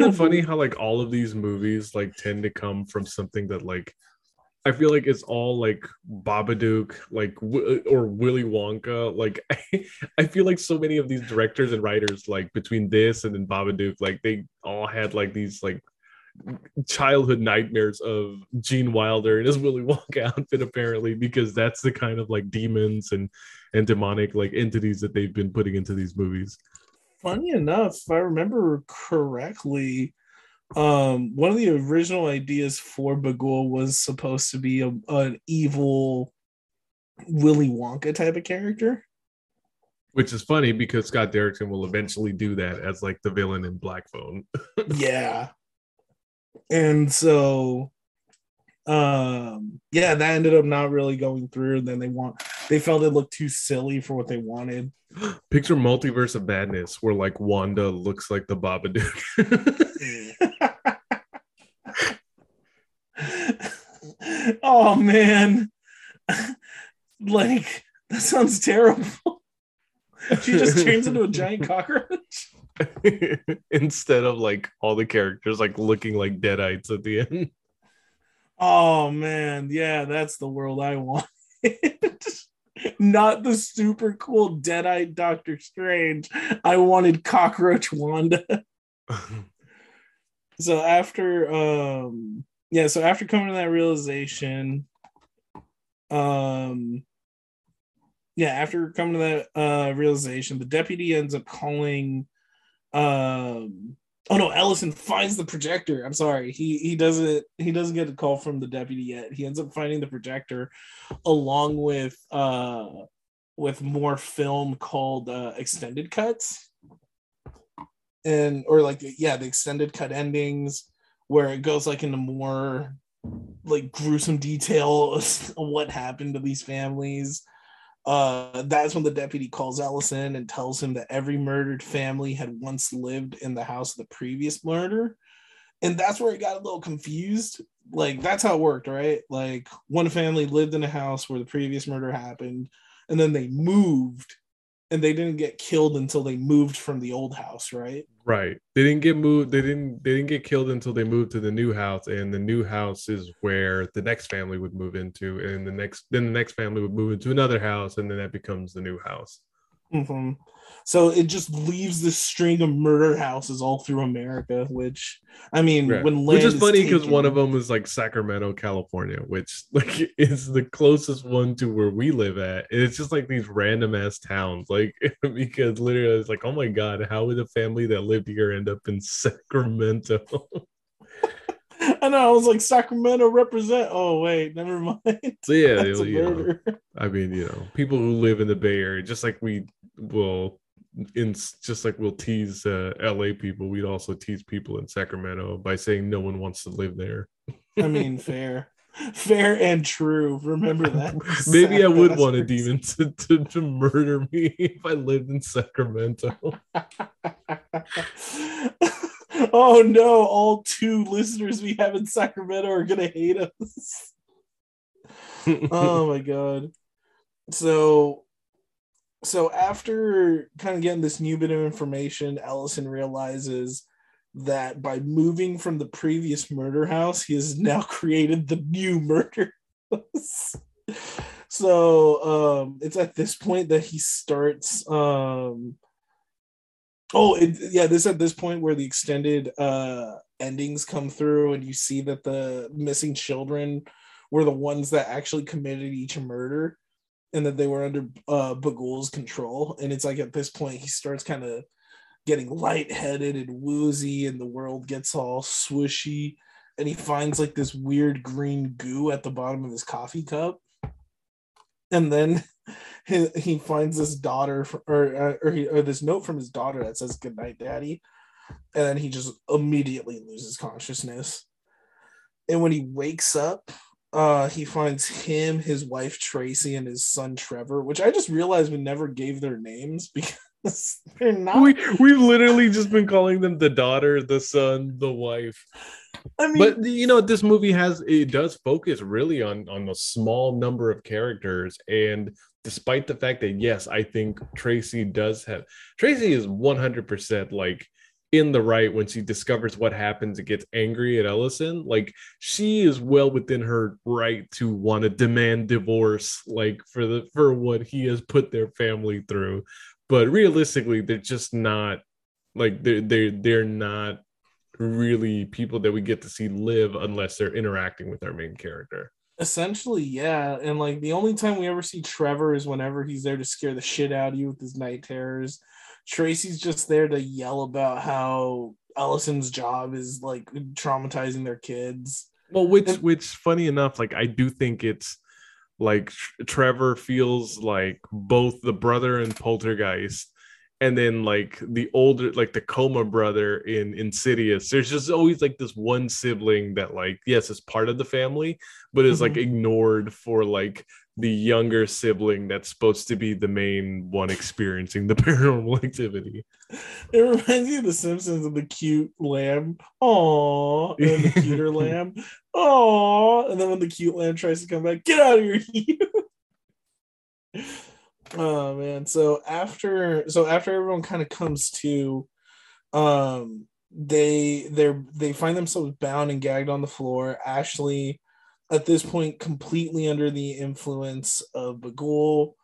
it funny how, like, all of these movies, like, tend to come from something that, like, I feel like it's all like Babadook, like uh, or Willy Wonka. Like (laughs) I, I feel like so many of these directors and writers, like between this and then Babadook, like they all had like these like childhood nightmares of Gene Wilder and his Willy Wonka outfit, apparently, because that's the kind of like demons and and demonic like entities that they've been putting into these movies. Funny enough, if I remember correctly, um, one of the original ideas for Bughuul was supposed to be a, an evil Willy Wonka type of character. Which is funny because Scott Derrickson will eventually do that as like the villain in Black Phone. (laughs) yeah. And so um yeah, that ended up not really going through. And then they want they felt it looked too silly for what they wanted. (gasps) Picture multiverse of madness where like Wanda looks like the Babadook. (laughs) Oh man. (laughs) like that sounds terrible. she just turns into a giant (laughs) cockroach. Instead of like all the characters like looking like deadites at the end. Oh man, yeah, that's the world I want. (laughs) Not the super cool deadite Doctor Strange. I wanted cockroach Wanda. (laughs) so after um yeah, so after coming to that realization, um yeah, after coming to that uh realization, the deputy ends up calling um oh no, Ellison finds the projector. I'm sorry. He he doesn't he doesn't get a call from the deputy yet. He ends up finding the projector along with uh with more film called uh extended cuts. And or like yeah, the extended cut endings where it goes like into more like gruesome detail of (laughs) what happened to these families uh, that's when the deputy calls Ellison and tells him that every murdered family had once lived in the house of the previous murder. And that's where it got a little confused. Like, that's how it worked, right? Like, one family lived in a house where the previous murder happened, and then they moved and they didn't get killed until they moved from the old house, right? Right. They didn't get moved. They didn't. They didn't get killed until they moved to the new house, and the new house is where the next family would move into, and the next then the next family would move into another house, and then that becomes the new house. Mm-hmm. So it just leaves this string of murder houses all through America, which I mean, right. when which is, is funny because one of them is like Sacramento, California, which (laughs) like is the closest one to where we live at. And it's just like these random ass towns, like (laughs) because literally it's like, oh my god, how would a family that lived here end up in (laughs) Sacramento? I know. I was like, Sacramento represent. Oh wait, never mind. So yeah, you know, I mean, you know, people who live in the Bay Area, just like we will in just like we'll tease uh, LA people, we'd also tease people in Sacramento by saying no one wants to live there. I mean, (laughs) fair, fair and true. Remember that. (laughs) Maybe I would want a demon to, to, to murder me (laughs) if I lived in Sacramento. oh no! All two listeners we have in Sacramento are gonna hate us. oh my god! So so after kind of getting this new bit of information, Ellison realizes that by moving from the previous murder house, he has now (laughs) created the new murder house. so um, it's at this point that he starts. Um, oh, it, yeah, this at this point where the extended uh, endings come through, and you see that the missing children were the ones that actually committed each murder and that they were under uh Bughuul's control. And it's like at this point he starts kind of getting lightheaded and woozy, and the world gets all swooshy. And he finds like this weird green goo at the bottom of his coffee cup. And then (laughs) he, he finds this daughter, or, uh, or, he, or this note from his daughter that says, Good night, daddy. And then he just immediately loses consciousness. And when he wakes up, uh he finds him his wife tracy and his son trevor which i just realized we never gave their names (laughs) because they're not we, we've literally just been calling them the daughter the son the wife. I mean, but you know, this movie has it does focus really on on a small number of characters, and despite the fact that yes, I think Tracy does have Tracy is one hundred percent like in the right when she discovers what happens and gets angry at Ellison. Like she is well within her right to want to demand divorce, like for the for what he has put their family through. But realistically, they're just not like they're they're they're not really people that we get to see live unless they're interacting with our main character. Essentially, yeah. And like the only time we ever see Trevor is whenever he's there to scare the shit out of you with his night terrors Tracy's just there to yell about how Ellison's job is like traumatizing their kids. Well, which and, which funny enough, like I do think it's like Trevor feels like both the brother and poltergeist and then like the older like the coma brother in insidious there's just always like this one sibling that like yes is part of the family but is mm-hmm. like ignored for like the younger sibling that's supposed to be the main one experiencing the (laughs) paranormal activity. It reminds me of The Simpsons of the cute lamb. Oh, and the (laughs) cuter lamb. Oh, and then when the cute lamb tries to come back, get out of here, (laughs) oh man. So after so after everyone kind of comes to, um, they they're they find themselves bound and gagged on the floor. Ashley at this point completely under the influence of Bughuul.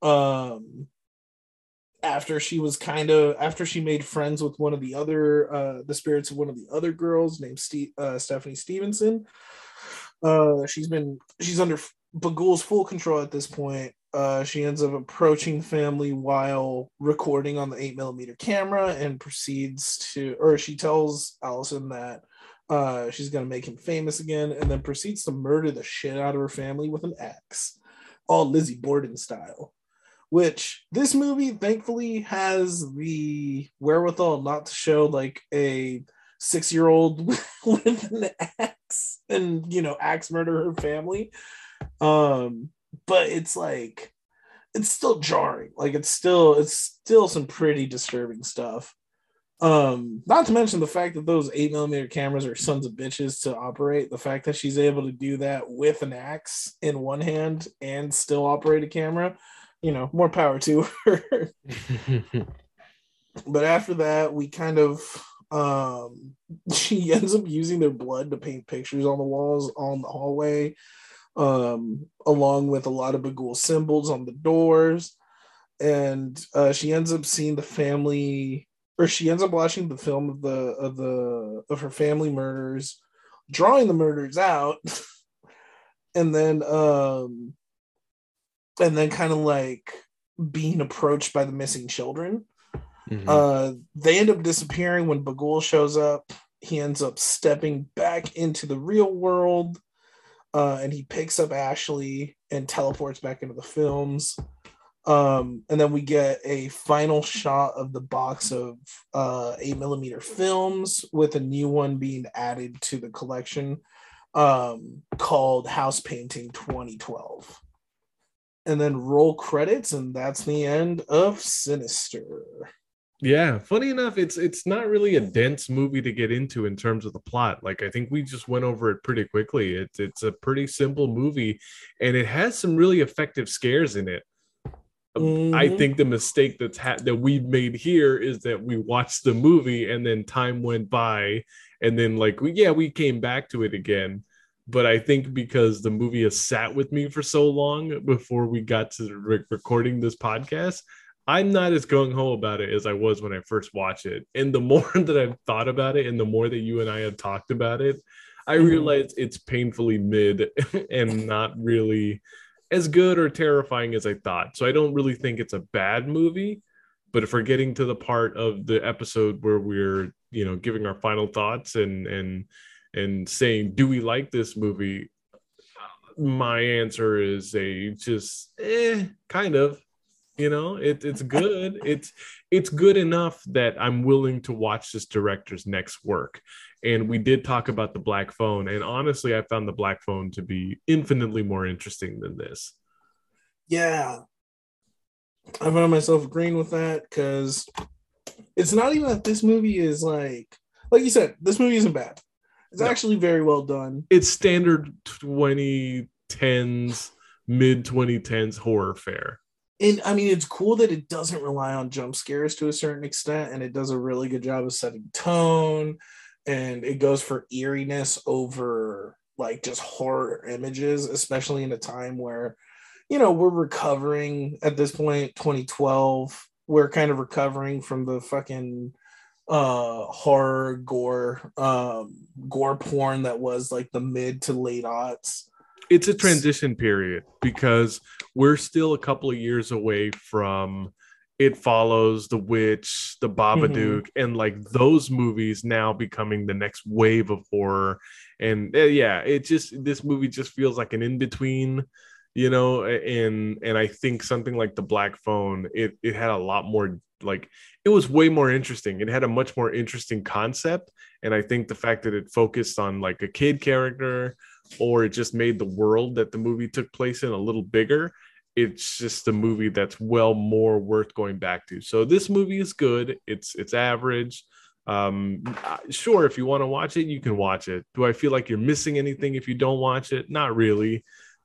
Um, after she was kind of after she made friends with one of the other uh, the spirits of one of the other girls named Steve, uh, Stephanie Stevenson. Uh, she's been she's under Bughuul's full control at this point. Uh, she ends up approaching family while recording on the eight millimeter camera and proceeds to, or she tells Allison that uh, she's going to make him famous again, and then proceeds to murder the shit out of her family with an axe, all Lizzie Borden style. Which this movie thankfully has the wherewithal not to show like a six year old (laughs) with an axe and, you know, axe murder her family. Um, but it's like, it's still jarring. Like, it's still, it's still some pretty disturbing stuff. Um, not to mention the fact that those eight millimeter cameras are sons of bitches to operate. The fact that she's able to do that with an axe in one hand and still operate a camera, you know, more power to (laughs) her. (laughs) but after that, we kind of um (laughs) she ends up using their blood to paint pictures on the walls on the hallway, um, along with a lot of Bughuul symbols on the doors. And uh, she ends up seeing the family or she ends up watching the film of the of the of her family murders, drawing the murders out, (laughs) and then um and then kind of like being approached by the missing children. Mm-hmm. Uh they end up disappearing when Bughuul shows up. He ends up stepping back into the real world. Uh, and he picks up Ashley and teleports back into the films. Um, and then we get a final shot of the box of uh, eight millimeter films with a new one being added to the collection um, called House Painting 2012. And then roll credits, and that's the end of Sinister. Yeah, funny enough, it's it's not really a dense movie to get into in terms of the plot. Like I think we just went over it pretty quickly. It's it's a pretty simple movie, and it has some really effective scares in it. Mm-hmm. I think the mistake that's ha- that we've made here is that we watched the movie and then time went by, and then like we yeah we came back to it again, but I think because the movie has sat with me for so long before we got to re- recording this podcast, I'm not as gung ho about it as I was when I first watched it. And the (laughs) more that I've thought about it, and the more that you and I have talked about it, I mm-hmm. realize it's painfully mid (laughs) and not really as good or terrifying as I thought. So I don't really think it's a bad movie. But if we're getting to the part of the episode where we're, you know, giving our final thoughts and and and saying, do we like this movie? My answer is a just eh, kind of. You know, it, it's good. it's it's good enough that I'm willing to watch this director's next work and we did talk about the black phone and honestly i found the black phone to be infinitely more interesting than this. Yeah. I found myself agreeing with that because it's not even that this movie is like like you said this movie isn't bad. It's no. actually very well done. It's standard 2010s mid 2010s horror fare. And I mean, it's cool that it doesn't rely on jump scares to a certain extent, and it does a really good job of setting tone and it goes for eeriness over like just horror images, especially in a time where, you know, we're recovering at this point, 2012. We're kind of recovering from the fucking uh horror gore um gore porn that was like the mid to late aughts it's a transition period because we're still a couple of years away from it follows the witch the babadook mm-hmm. and like those movies now becoming the next wave of horror and uh, yeah it just this movie just feels like an in-between you know and and i think something like the black phone it it had a lot more like it was way more interesting it had a much more interesting concept and i think the fact that it focused on like a kid character or it just made the world that the movie took place in a little bigger it's just a movie that's well more worth going back to. So this movie is good. It's it's average. Um sure if you want to watch it you can watch it. Do i feel like you're missing anything if you don't watch it? Not really.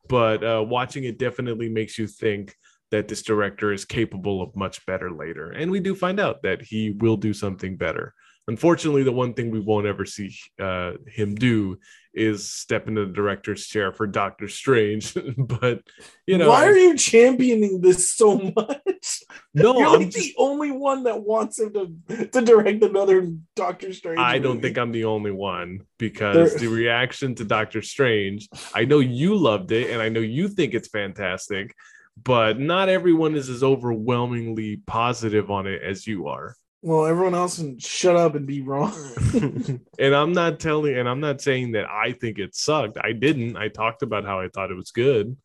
But uh watching it definitely makes you think that this director is capable of much better later. And we do find out that he will do something better. Unfortunately, the one thing we won't ever see uh, him do is step into the director's chair for Doctor Strange. (laughs) but you know, why are you championing this so much? No, you're I'm like just- the only one that wants him to to direct another Doctor Strange. I don't think I'm the only one because There- the reaction to Doctor Strange, I know you loved it and I know you think it's fantastic, but not everyone is as overwhelmingly positive on it as you are. Well, everyone else can shut up and be wrong. (laughs) and I'm not telling, and I'm not saying that I think it sucked. I didn't. I talked about how I thought it was good.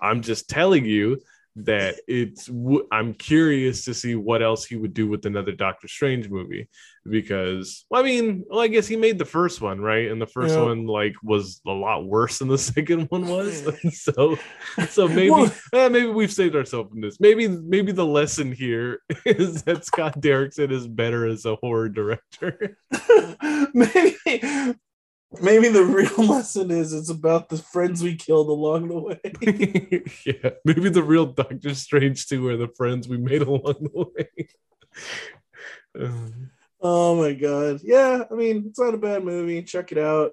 I'm just telling you that it's. I'm curious to see what else he would do with another Doctor Strange movie, because well, I mean, well, I guess he made the first one right, and the first Yeah. one like was a lot worse than the (laughs) second one was. (laughs) (laughs) so, so maybe, Well- eh, maybe we've saved ourselves from this. Maybe, maybe the lesson here is that Scott Derrickson is better as a horror director. maybe, maybe the real (laughs) lesson is it's about the friends we killed along the way. (laughs) yeah, maybe the real Doctor Strange too are the friends we made along the way. Um, Oh my god. Yeah, I mean, it's not a bad movie. Check it out.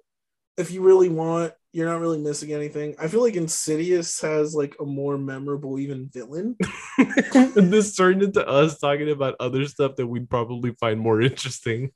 If you really want, you're not really missing anything. I feel like Insidious has like a more memorable even villain. (laughs) and this turned into us talking about other stuff that we'd probably find more interesting.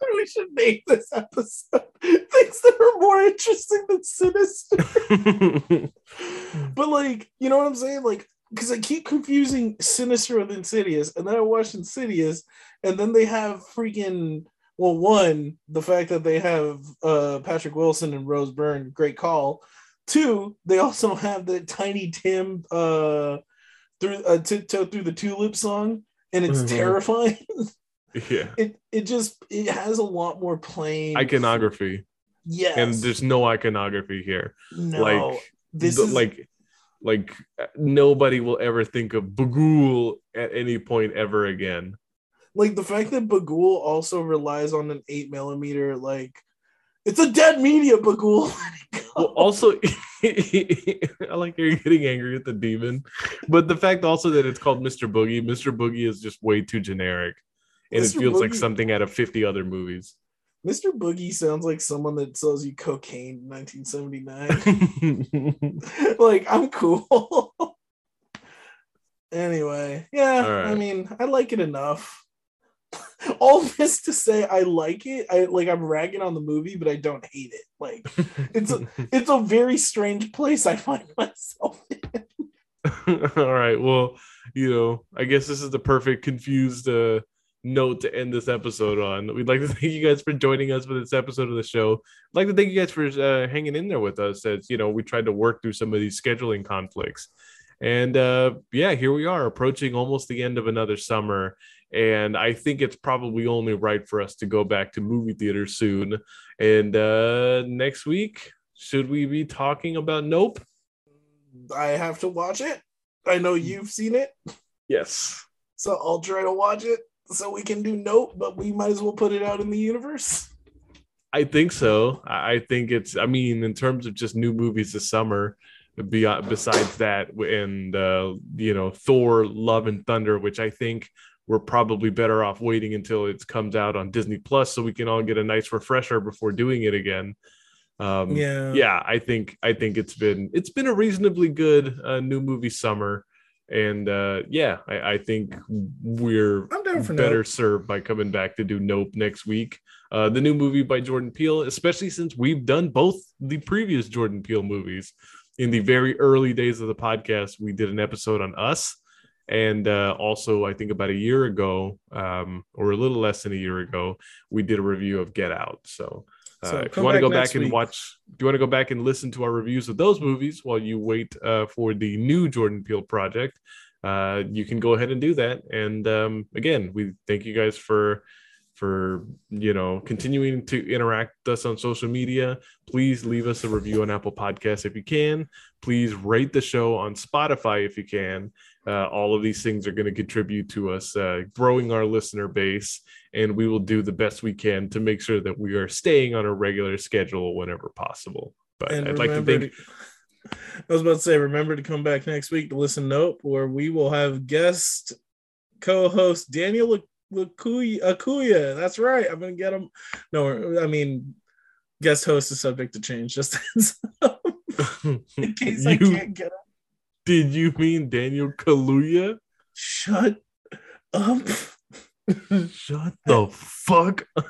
(laughs) we should name this episode (laughs) things that are more interesting than sinister. (laughs) but like, you know what I'm saying? Like, because I keep confusing Sinister with Insidious, and then I watch Insidious, and then they have freaking well, one, the fact that they have uh Patrick Wilson and Rose Byrne, great call. Two, they also have the Tiny Tim uh through uh, tiptoe through the tulip song, and it's Mhm. terrifying. Yeah, it it just it has a lot more plain iconography, Yes, and there's no iconography here. no. like this the- is like like nobody will ever think of Bughuul at any point ever again. like the fact that Bughuul also relies on an eight millimeter, like it's a dead media, Bughuul. (laughs) Let it go. Well, also, (laughs) I like you're getting angry at the demon, but the fact also that it's called Mr. Boogie, Mr. Boogie is just way too generic, and Mr. it feels like something out of fifty other movies. Mr. Boogie sounds like someone that sells you cocaine in 1979. (laughs) (laughs) like I'm cool. anyway, yeah, All right. I mean, I like it enough. (laughs) All this to say, I like it. I like. I'm ragging on the movie, but I don't hate it. Like, It's a- it's a very strange place I find myself in. All right. Well, you know, I guess this is the perfect confused uh, note to end this episode on. We'd like to (laughs) thank you guys for joining us for this episode of the show. I'd like to thank you guys for uh, hanging in there with us as, you know, we tried to work through some of these scheduling conflicts. And uh, yeah, here we are approaching almost the end of another summer. And I think it's probably only right for us to go back to movie theaters soon. And uh, next week, should we be talking about Nope? I have to watch it. I know you've seen it, Yes. so I'll try to watch it so we can do note, but we might as well put it out in the universe. I think so. I I think it's. I mean, in terms of just new movies this summer, beyond besides that, and uh, you know, Thor: Love and Thunder, which I think we're probably better off waiting until it comes out on Disney Plus, so we can all get a nice refresher before doing it again. Um, Yeah. yeah, I think I think it's been it's been a reasonably good uh, new movie summer, and uh, yeah, I, I think we're I'm down for better Nope. served by coming back to do Nope next week. Uh, the new movie by Jordan Peele, especially since we've done both the previous Jordan Peele movies. In the very early days of the podcast, we did an episode on Us, and uh, also I think about a year ago, um, or a little less than a year ago, we did a review of Get Out. So. Uh, So if you want to go back and week. watch, if you want to go back and listen to our reviews of those movies while you wait uh, for the new Jordan Peele project, uh, you can go ahead and do that. And um, again, we thank you guys for for you know continuing to interact with us on social media. Please leave us a review on apple podcasts if you can. Please rate the show on spotify if you can. Uh, all of these things are going to contribute to us uh, growing our listener base. And we will do the best we can to make sure that we are staying on a regular schedule whenever possible. But and i'd like to think to, i was about to say remember to come back next week to listen nope where we will have guest co-host daniel Akuya. Akuya. That's right. I'm gonna get him. No, I mean, guest host is subject to change. Just (laughs) in case (laughs) you, I can't get him. Did you mean Daniel Kaluuya? Shut up. (laughs) Shut the fuck up.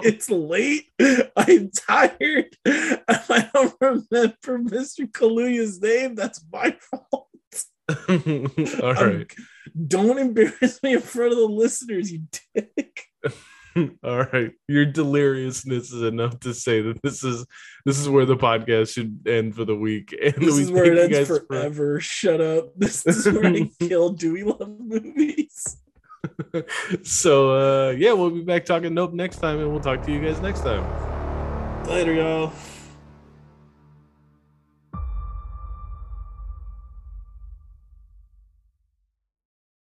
(laughs) It's late. I'm tired. (laughs) I don't remember Mr. Kaluuya's name. That's my fault. (laughs) All um, right. don't embarrass me in front of the listeners, you dick. All right. Your deliriousness is enough to say that this is this is where the podcast should end for the week. And this we is where it ends forever. For... Shut up. This is where I kill Do We Love Movies? (laughs) so uh yeah, we'll be back talking nope next time and we'll talk to you guys next time. Later, y'all.